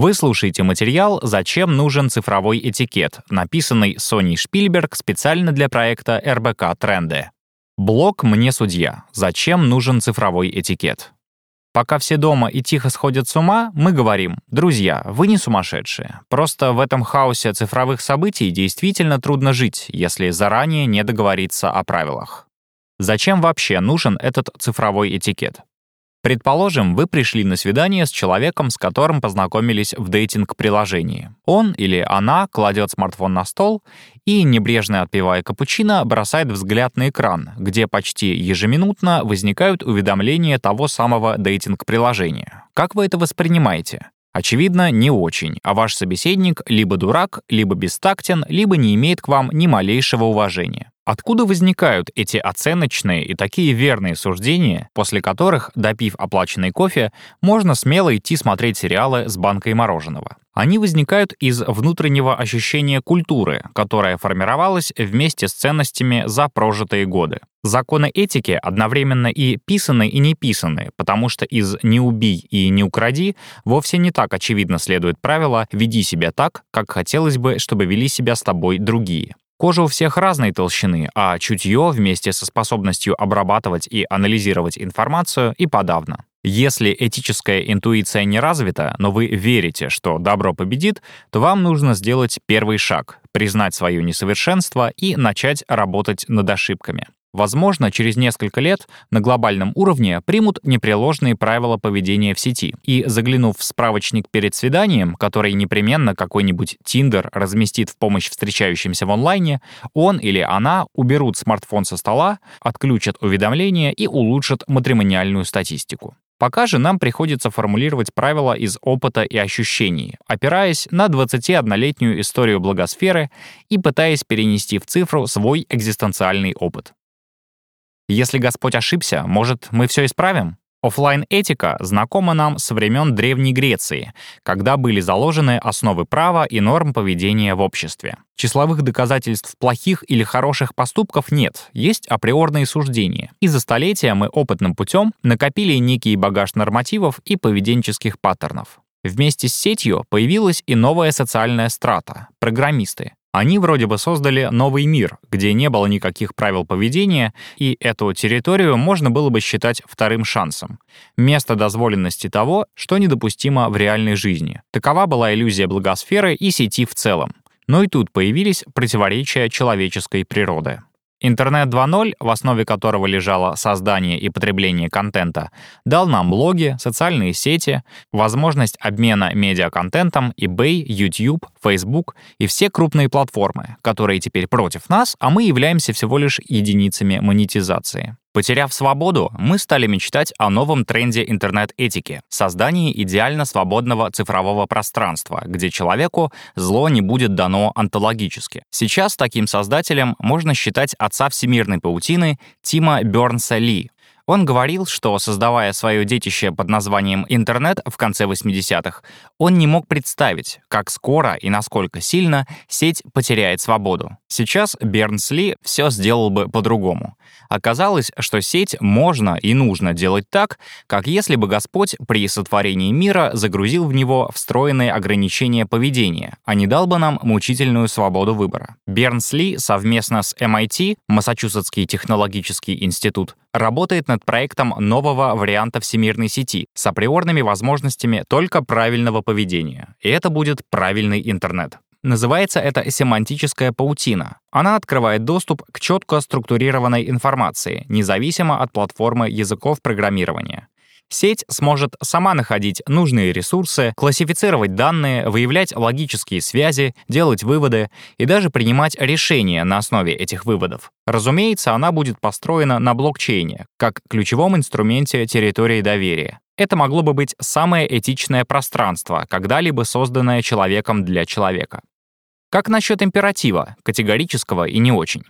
Вы слушаете материал «Зачем нужен цифровой этикет», написанный Соней Шпильберг специально для проекта РБК «Тренды». Блог «Мне судья. Зачем нужен цифровой этикет?» Пока все дома и тихо сходят с ума, мы говорим, друзья, вы не сумасшедшие. Просто в этом хаосе цифровых событий действительно трудно жить, если заранее не договориться о правилах. Зачем вообще нужен этот цифровой этикет? Предположим, вы пришли на свидание с человеком, с которым познакомились в дейтинг-приложении. Он или она кладет смартфон на стол и, небрежно отпивая капучино, бросает взгляд на экран, где почти ежеминутно возникают уведомления того самого дейтинг-приложения. Как вы это воспринимаете? Очевидно, не очень, а ваш собеседник либо дурак, либо бестактен, либо не имеет к вам ни малейшего уважения. Откуда возникают эти оценочные и такие верные суждения, после которых, допив оплаченный кофе, можно смело идти смотреть сериалы с банкой мороженого? Они возникают из внутреннего ощущения культуры, которая формировалась вместе с ценностями за прожитые годы. Законы этики одновременно и писаны, и не писаны, потому что из «не убий» и «не укради» вовсе не так очевидно следует правило «веди себя так, как хотелось бы, чтобы вели себя с тобой другие». Кожа у всех разной толщины, а чутье вместе со способностью обрабатывать и анализировать информацию и подавно. Если этическая интуиция не развита, но вы верите, что добро победит, то вам нужно сделать первый шаг, признать свое несовершенство и начать работать над ошибками. Возможно, через несколько лет на глобальном уровне примут непреложные правила поведения в сети, и, заглянув в справочник перед свиданием, который непременно какой-нибудь Тиндер разместит в помощь встречающимся в онлайне, он или она уберут смартфон со стола, отключат уведомления и улучшат матримониальную статистику. Пока же нам приходится формулировать правила из опыта и ощущений, опираясь на 21-летнюю историю благосферы и пытаясь перенести в цифру свой экзистенциальный опыт. Если Господь ошибся, может, мы все исправим? оффлайн этика знакома нам со времен Древней Греции, когда были заложены основы права и норм поведения в обществе. Числовых доказательств плохих или хороших поступков нет, есть априорные суждения. И за столетия мы опытным путем накопили некий багаж нормативов и поведенческих паттернов. Вместе с сетью появилась и новая социальная страта — программисты. Они вроде бы создали новый мир, где не было никаких правил поведения, и эту территорию можно было бы считать вторым шансом. Место дозволенности того, что недопустимо в реальной жизни. Такова была иллюзия благосферы и сети в целом. Но и тут появились противоречия человеческой природы. Интернет 2.0, в основе которого лежало создание и потребление контента, дал нам блоги, социальные сети, возможность обмена медиаконтентом, eBay, YouTube, Facebook и все крупные платформы, которые теперь против нас, а мы являемся всего лишь единицами монетизации. Потеряв свободу, мы стали мечтать о новом тренде интернет-этики — создании идеально свободного цифрового пространства, где человеку зло не будет дано онтологически. Сейчас таким создателем можно считать отца всемирной паутины Тима Бернса Ли, он говорил, что, создавая свое детище под названием «Интернет» в конце 80-х, он не мог представить, как скоро и насколько сильно сеть потеряет свободу. Сейчас Бернсли все сделал бы по-другому. Оказалось, что сеть можно и нужно делать так, как если бы Господь при сотворении мира загрузил в него встроенные ограничения поведения, а не дал бы нам мучительную свободу выбора. Бернсли совместно с MIT, Массачусетский технологический институт, работает над проектом нового варианта всемирной сети с априорными возможностями только правильного поведения. И это будет правильный интернет. Называется это семантическая паутина. Она открывает доступ к четко структурированной информации, независимо от платформы языков программирования. Сеть сможет сама находить нужные ресурсы, классифицировать данные, выявлять логические связи, делать выводы и даже принимать решения на основе этих выводов. Разумеется, она будет построена на блокчейне, как ключевом инструменте территории доверия. Это могло бы быть самое этичное пространство, когда-либо созданное человеком для человека. Как насчет императива, категорического и не очень?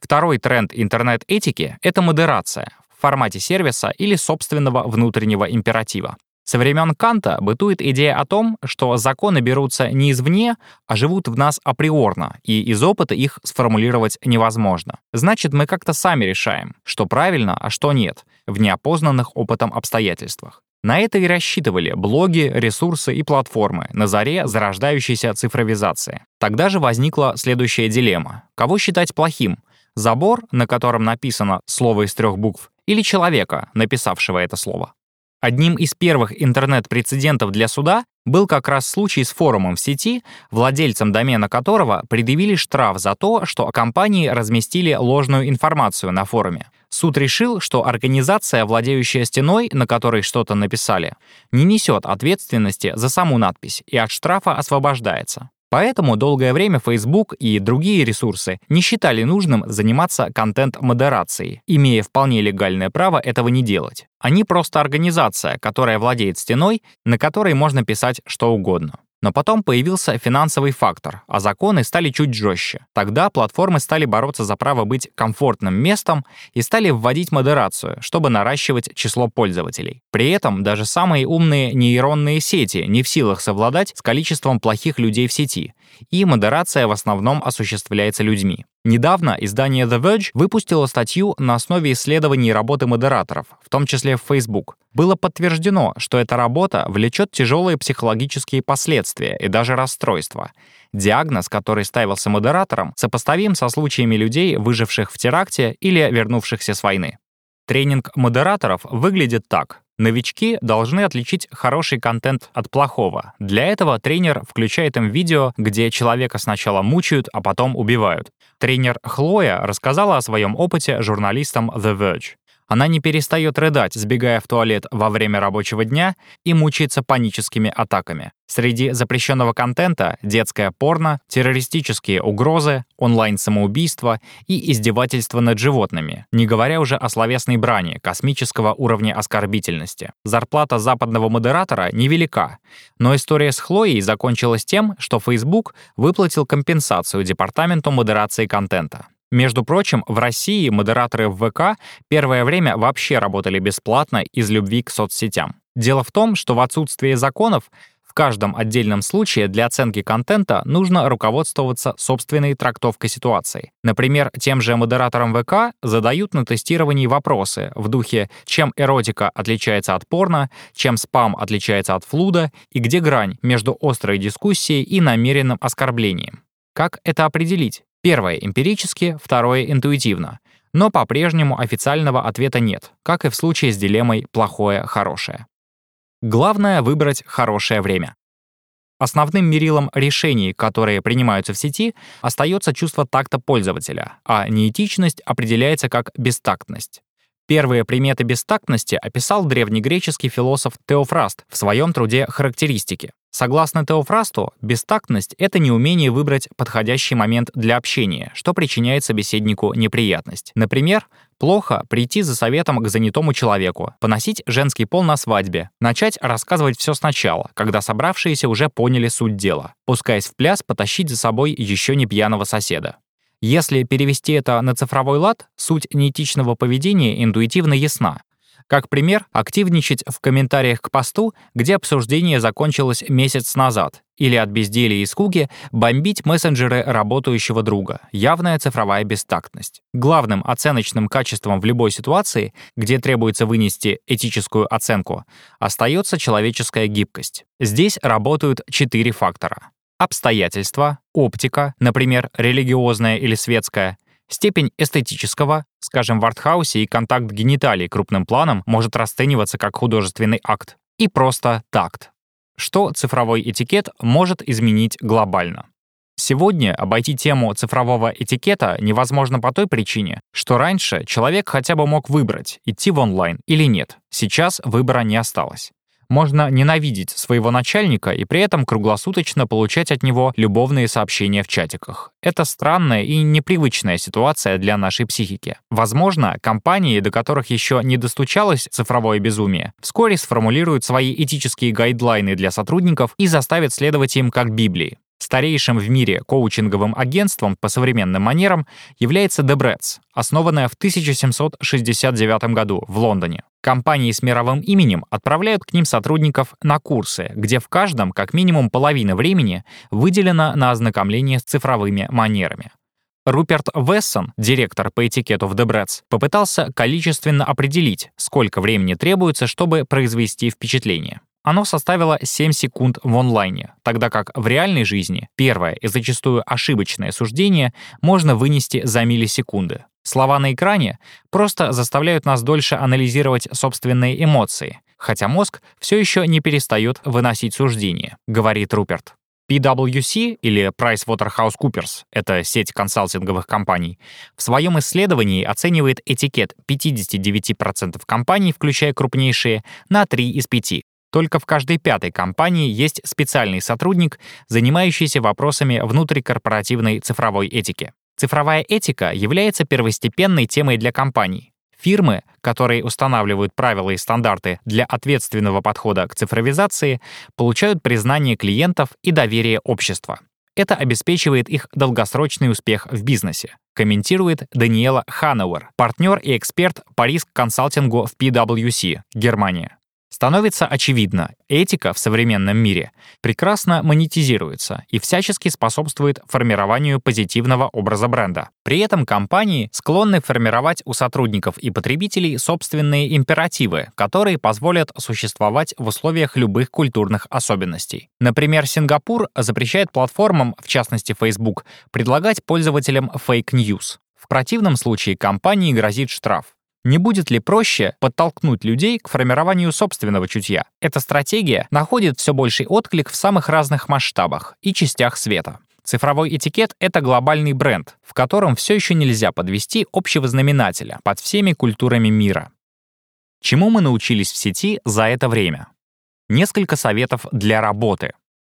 Второй тренд интернет-этики — это модерация формате сервиса или собственного внутреннего императива. Со времен Канта бытует идея о том, что законы берутся не извне, а живут в нас априорно, и из опыта их сформулировать невозможно. Значит, мы как-то сами решаем, что правильно, а что нет, в неопознанных опытом обстоятельствах. На это и рассчитывали блоги, ресурсы и платформы на заре зарождающейся цифровизации. Тогда же возникла следующая дилемма. Кого считать плохим? Забор, на котором написано слово из трех букв, или человека, написавшего это слово? Одним из первых интернет-прецедентов для суда был как раз случай с форумом в сети, владельцам домена которого предъявили штраф за то, что компании разместили ложную информацию на форуме. Суд решил, что организация, владеющая стеной, на которой что-то написали, не несет ответственности за саму надпись и от штрафа освобождается. Поэтому долгое время Facebook и другие ресурсы не считали нужным заниматься контент-модерацией, имея вполне легальное право этого не делать. Они просто организация, которая владеет стеной, на которой можно писать что угодно. Но потом появился финансовый фактор, а законы стали чуть жестче. Тогда платформы стали бороться за право быть комфортным местом и стали вводить модерацию, чтобы наращивать число пользователей. При этом даже самые умные нейронные сети не в силах совладать с количеством плохих людей в сети, и модерация в основном осуществляется людьми. Недавно издание The Verge выпустило статью на основе исследований работы модераторов, в том числе в Facebook. Было подтверждено, что эта работа влечет тяжелые психологические последствия и даже расстройства. Диагноз, который ставился модератором, сопоставим со случаями людей, выживших в теракте или вернувшихся с войны. Тренинг модераторов выглядит так. Новички должны отличить хороший контент от плохого. Для этого тренер включает им видео, где человека сначала мучают, а потом убивают. Тренер Хлоя рассказала о своем опыте журналистам The Verge. Она не перестает рыдать, сбегая в туалет во время рабочего дня и мучается паническими атаками. Среди запрещенного контента — детское порно, террористические угрозы, онлайн-самоубийство и издевательство над животными, не говоря уже о словесной брани космического уровня оскорбительности. Зарплата западного модератора невелика, но история с Хлоей закончилась тем, что Facebook выплатил компенсацию Департаменту модерации контента. Между прочим, в России модераторы в ВК первое время вообще работали бесплатно из любви к соцсетям. Дело в том, что в отсутствие законов в каждом отдельном случае для оценки контента нужно руководствоваться собственной трактовкой ситуации. Например, тем же модераторам ВК задают на тестировании вопросы в духе «чем эротика отличается от порно», «чем спам отличается от флуда» и где грань между острой дискуссией и намеренным оскорблением. Как это определить? Первое — эмпирически, второе — интуитивно. Но по-прежнему официального ответа нет, как и в случае с дилеммой «плохое-хорошее». Главное — выбрать хорошее время. Основным мерилом решений, которые принимаются в сети, остается чувство такта пользователя, а неэтичность определяется как бестактность. Первые приметы бестактности описал древнегреческий философ Теофраст в своем труде «Характеристики». Согласно Теофрасту, бестактность — это неумение выбрать подходящий момент для общения, что причиняет собеседнику неприятность. Например, плохо прийти за советом к занятому человеку, поносить женский пол на свадьбе, начать рассказывать все сначала, когда собравшиеся уже поняли суть дела, пускаясь в пляс потащить за собой еще не пьяного соседа. Если перевести это на цифровой лад, суть неэтичного поведения интуитивно ясна. Как пример, активничать в комментариях к посту, где обсуждение закончилось месяц назад, или от безделия и скуги бомбить мессенджеры работающего друга. Явная цифровая бестактность. Главным оценочным качеством в любой ситуации, где требуется вынести этическую оценку, остается человеческая гибкость. Здесь работают четыре фактора обстоятельства, оптика, например, религиозная или светская, степень эстетического, скажем, в артхаусе и контакт гениталий крупным планом может расцениваться как художественный акт, и просто такт. Что цифровой этикет может изменить глобально? Сегодня обойти тему цифрового этикета невозможно по той причине, что раньше человек хотя бы мог выбрать, идти в онлайн или нет. Сейчас выбора не осталось. Можно ненавидеть своего начальника и при этом круглосуточно получать от него любовные сообщения в чатиках. Это странная и непривычная ситуация для нашей психики. Возможно, компании, до которых еще не достучалось цифровое безумие, вскоре сформулируют свои этические гайдлайны для сотрудников и заставят следовать им как Библии. Старейшим в мире коучинговым агентством по современным манерам является Debrett's, основанное в 1769 году в Лондоне. Компании с мировым именем отправляют к ним сотрудников на курсы, где в каждом как минимум половина времени выделена на ознакомление с цифровыми манерами. Руперт Вессон, директор по этикету в Дебрец, попытался количественно определить, сколько времени требуется, чтобы произвести впечатление. Оно составило 7 секунд в онлайне, тогда как в реальной жизни первое и зачастую ошибочное суждение можно вынести за миллисекунды. Слова на экране просто заставляют нас дольше анализировать собственные эмоции, хотя мозг все еще не перестает выносить суждения, говорит Руперт. PwC или PricewaterhouseCoopers — это сеть консалтинговых компаний, в своем исследовании оценивает этикет 59% компаний, включая крупнейшие, на 3 из 5. Только в каждой пятой компании есть специальный сотрудник, занимающийся вопросами внутрикорпоративной цифровой этики. Цифровая этика является первостепенной темой для компаний. Фирмы, которые устанавливают правила и стандарты для ответственного подхода к цифровизации, получают признание клиентов и доверие общества. Это обеспечивает их долгосрочный успех в бизнесе, комментирует Даниэла Ханауэр, партнер и эксперт по риск-консалтингу в PwC, Германия. Становится очевидно, этика в современном мире прекрасно монетизируется и всячески способствует формированию позитивного образа бренда. При этом компании склонны формировать у сотрудников и потребителей собственные императивы, которые позволят существовать в условиях любых культурных особенностей. Например, Сингапур запрещает платформам, в частности Facebook, предлагать пользователям fake news. В противном случае компании грозит штраф. Не будет ли проще подтолкнуть людей к формированию собственного чутья? Эта стратегия находит все больший отклик в самых разных масштабах и частях света. Цифровой этикет — это глобальный бренд, в котором все еще нельзя подвести общего знаменателя под всеми культурами мира. Чему мы научились в сети за это время? Несколько советов для работы.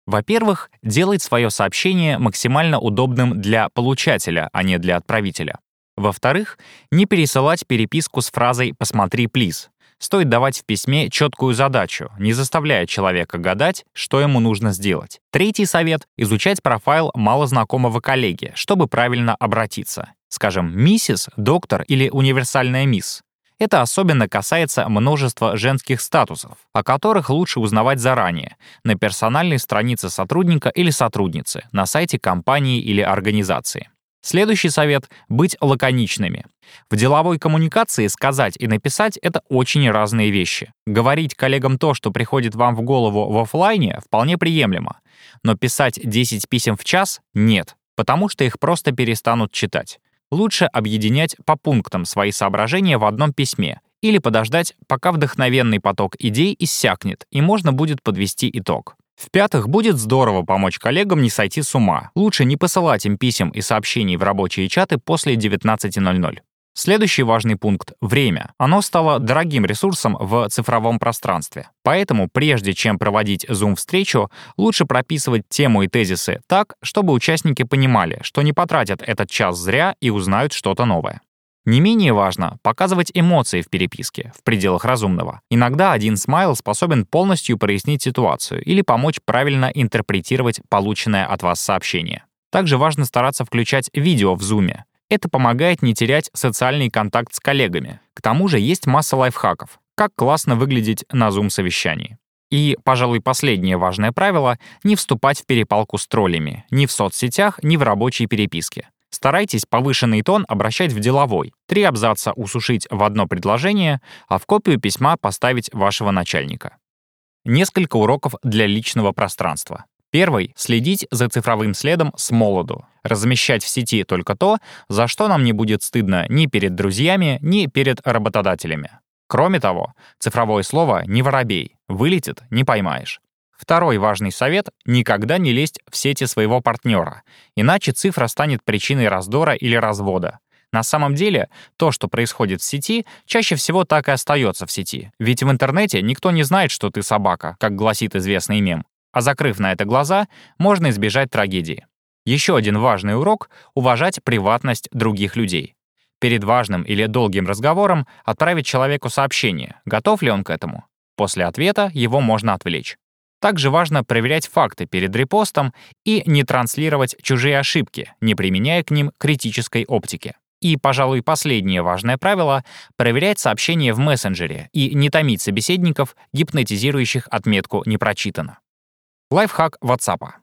Во-первых, делать свое сообщение максимально удобным для получателя, а не для отправителя. Во-вторых, не пересылать переписку с фразой «посмотри, плиз». Стоит давать в письме четкую задачу, не заставляя человека гадать, что ему нужно сделать. Третий совет — изучать профайл малознакомого коллеги, чтобы правильно обратиться. Скажем, миссис, доктор или универсальная мисс. Это особенно касается множества женских статусов, о которых лучше узнавать заранее, на персональной странице сотрудника или сотрудницы, на сайте компании или организации. Следующий совет — быть лаконичными. В деловой коммуникации сказать и написать — это очень разные вещи. Говорить коллегам то, что приходит вам в голову в офлайне, вполне приемлемо. Но писать 10 писем в час — нет, потому что их просто перестанут читать. Лучше объединять по пунктам свои соображения в одном письме или подождать, пока вдохновенный поток идей иссякнет, и можно будет подвести итог. В-пятых, будет здорово помочь коллегам не сойти с ума. Лучше не посылать им писем и сообщений в рабочие чаты после 19.00. Следующий важный пункт — время. Оно стало дорогим ресурсом в цифровом пространстве. Поэтому, прежде чем проводить Zoom-встречу, лучше прописывать тему и тезисы так, чтобы участники понимали, что не потратят этот час зря и узнают что-то новое. Не менее важно показывать эмоции в переписке, в пределах разумного. Иногда один смайл способен полностью прояснить ситуацию или помочь правильно интерпретировать полученное от вас сообщение. Также важно стараться включать видео в зуме. Это помогает не терять социальный контакт с коллегами. К тому же есть масса лайфхаков. Как классно выглядеть на зум-совещании. И, пожалуй, последнее важное правило — не вступать в перепалку с троллями ни в соцсетях, ни в рабочей переписке. Старайтесь повышенный тон обращать в деловой. Три абзаца усушить в одно предложение, а в копию письма поставить вашего начальника. Несколько уроков для личного пространства. Первый — следить за цифровым следом с молоду. Размещать в сети только то, за что нам не будет стыдно ни перед друзьями, ни перед работодателями. Кроме того, цифровое слово не воробей, вылетит — не поймаешь. Второй важный совет — никогда не лезть в сети своего партнера, иначе цифра станет причиной раздора или развода. На самом деле, то, что происходит в сети, чаще всего так и остается в сети. Ведь в интернете никто не знает, что ты собака, как гласит известный мем. А закрыв на это глаза, можно избежать трагедии. Еще один важный урок — уважать приватность других людей. Перед важным или долгим разговором отправить человеку сообщение, готов ли он к этому. После ответа его можно отвлечь. Также важно проверять факты перед репостом и не транслировать чужие ошибки, не применяя к ним критической оптики. И, пожалуй, последнее важное правило — проверять сообщения в мессенджере и не томить собеседников, гипнотизирующих отметку «не прочитано». Лайфхак WhatsApp.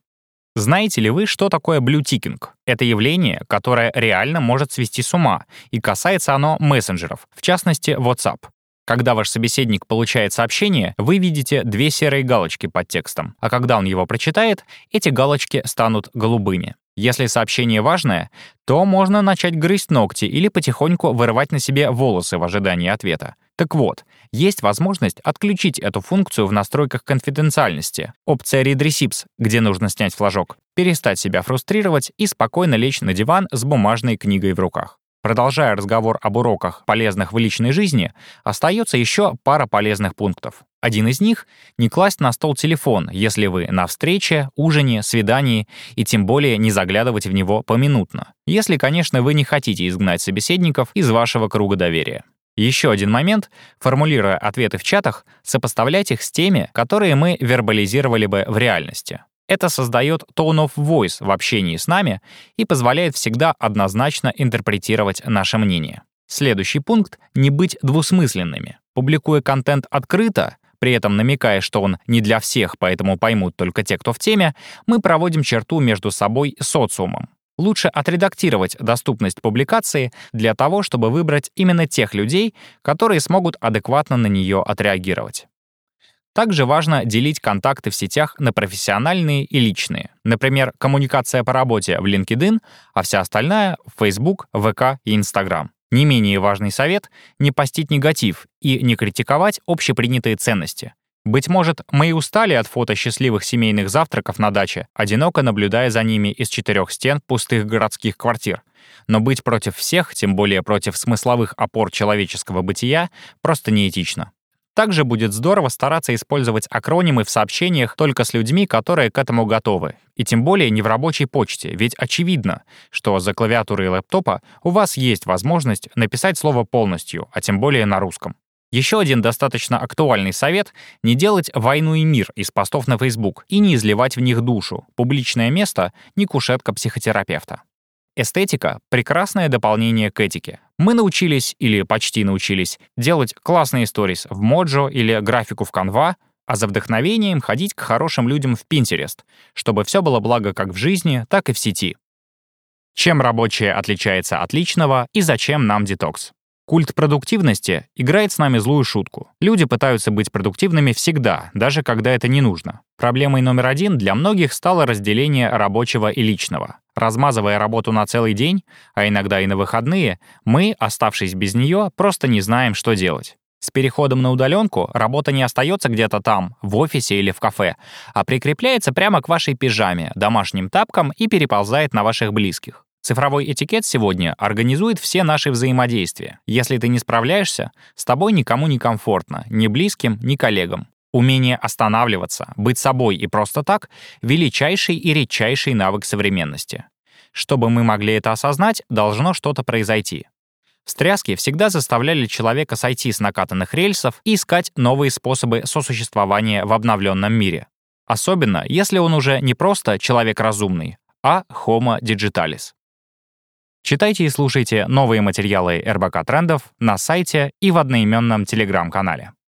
Знаете ли вы, что такое блютикинг? Это явление, которое реально может свести с ума, и касается оно мессенджеров, в частности WhatsApp. Когда ваш собеседник получает сообщение, вы видите две серые галочки под текстом, а когда он его прочитает, эти галочки станут голубыми. Если сообщение важное, то можно начать грызть ногти или потихоньку вырывать на себе волосы в ожидании ответа. Так вот, есть возможность отключить эту функцию в настройках конфиденциальности. Опция Read Receipts, где нужно снять флажок, перестать себя фрустрировать и спокойно лечь на диван с бумажной книгой в руках. Продолжая разговор об уроках, полезных в личной жизни, остается еще пара полезных пунктов. Один из них — не класть на стол телефон, если вы на встрече, ужине, свидании, и тем более не заглядывать в него поминутно. Если, конечно, вы не хотите изгнать собеседников из вашего круга доверия. Еще один момент. Формулируя ответы в чатах, сопоставлять их с теми, которые мы вербализировали бы в реальности. Это создает tone of voice в общении с нами и позволяет всегда однозначно интерпретировать наше мнение. Следующий пункт — не быть двусмысленными. Публикуя контент открыто, при этом намекая, что он не для всех, поэтому поймут только те, кто в теме, мы проводим черту между собой и социумом. Лучше отредактировать доступность публикации для того, чтобы выбрать именно тех людей, которые смогут адекватно на нее отреагировать. Также важно делить контакты в сетях на профессиональные и личные. Например, коммуникация по работе в LinkedIn, а вся остальная — в Facebook, ВК и Instagram. Не менее важный совет — не постить негатив и не критиковать общепринятые ценности. Быть может, мы и устали от фото счастливых семейных завтраков на даче, одиноко наблюдая за ними из четырех стен пустых городских квартир. Но быть против всех, тем более против смысловых опор человеческого бытия, просто неэтично. Также будет здорово стараться использовать акронимы в сообщениях только с людьми, которые к этому готовы. И тем более не в рабочей почте, ведь очевидно, что за клавиатурой лэптопа у вас есть возможность написать слово полностью, а тем более на русском. Еще один достаточно актуальный совет — не делать «войну и мир» из постов на Facebook и не изливать в них душу. Публичное место — не кушетка психотерапевта. Эстетика — прекрасное дополнение к этике. Мы научились, или почти научились, делать классные сторис в Mojo или графику в Canva, а за вдохновением ходить к хорошим людям в Pinterest, чтобы все было благо как в жизни, так и в сети. Чем рабочее отличается от личного и зачем нам детокс? Культ продуктивности играет с нами злую шутку. Люди пытаются быть продуктивными всегда, даже когда это не нужно. Проблемой номер один для многих стало разделение рабочего и личного. Размазывая работу на целый день, а иногда и на выходные, мы, оставшись без нее, просто не знаем, что делать. С переходом на удаленку работа не остается где-то там, в офисе или в кафе, а прикрепляется прямо к вашей пижаме, домашним тапкам и переползает на ваших близких. Цифровой этикет сегодня организует все наши взаимодействия. Если ты не справляешься, с тобой никому не комфортно, ни близким, ни коллегам. Умение останавливаться, быть собой и просто так — величайший и редчайший навык современности. Чтобы мы могли это осознать, должно что-то произойти. Встряски всегда заставляли человека сойти с накатанных рельсов и искать новые способы сосуществования в обновленном мире. Особенно, если он уже не просто человек разумный, а Homo digitalis. Читайте и слушайте новые материалы РБК Трендов на сайте и в одноименном телеграм-канале.